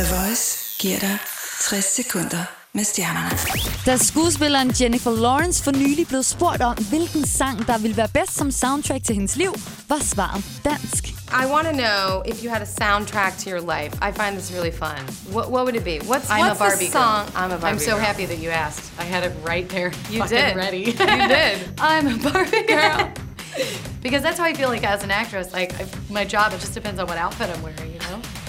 The Voice giver dig 60 sekunder med stjernerne. Da skuespilleren Jennifer Lawrence for nylig blev spurgt om, hvilken sang, der ville være bedst som soundtrack til hendes liv, var svaret dansk. I want to know if you had a soundtrack to your life. I find this really fun. What, what would it be? What's, I'm what's a Barbie the song? girl. I'm a Barbie I'm so girl. happy that you asked. I had it right there. You did. ready. You did. I'm a Barbie girl. because that's how I feel like as an actress. Like I, my job, it just depends on what outfit I'm wearing. You know.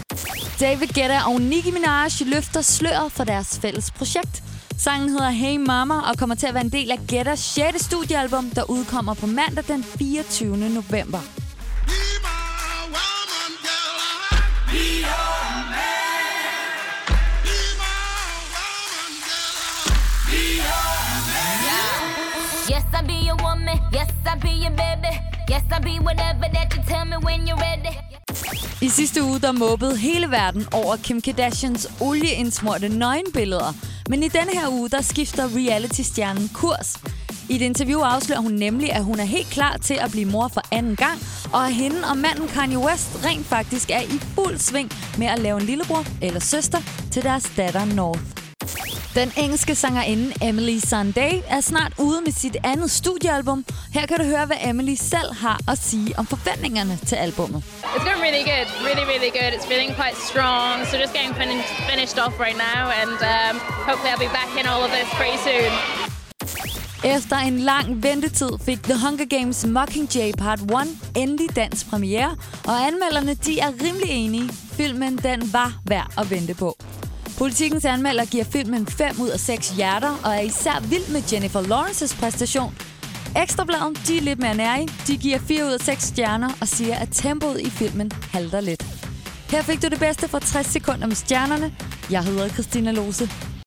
David Guetta og Nicki Minaj løfter sløret for deres fælles projekt. Sangen hedder Hey Mama og kommer til at være en del af Guettas 6. studiealbum, der udkommer på mandag den 24. november. Yes, I be your woman. Yes, I be your baby. Yes, I be whatever that you tell me when you're ready. I sidste uge der mobbede hele verden over Kim Kardashians olieindsmurte nøgenbilleder. Men i denne her uge, der skifter reality-stjernen kurs. I et interview afslører hun nemlig, at hun er helt klar til at blive mor for anden gang, og at hende og manden Kanye West rent faktisk er i fuld sving med at lave en lillebror eller søster til deres datter North. Den engelske sangerinde Emily Sunday er snart ude med sit andet studiealbum. Her kan du høre, hvad Emily selv har at sige om forventningerne til albummet. It's going really good, really, really good. It's feeling quite strong. So just getting fin- finished off right now, and um, hopefully I'll be back in all of this pretty soon. Efter en lang ventetid fik The Hunger Games Mockingjay Part 1 endelig dansk premiere, og anmelderne de er rimelig enige. Filmen den var værd at vente på. Politikens anmelder giver filmen 5 ud af 6 hjerter, og er især vild med Jennifer Lawrences præstation. Ekstrabladet, de er lidt mere nære De giver 4 ud af 6 stjerner og siger, at tempoet i filmen halter lidt. Her fik du det bedste for 60 sekunder med stjernerne. Jeg hedder Christina Lose.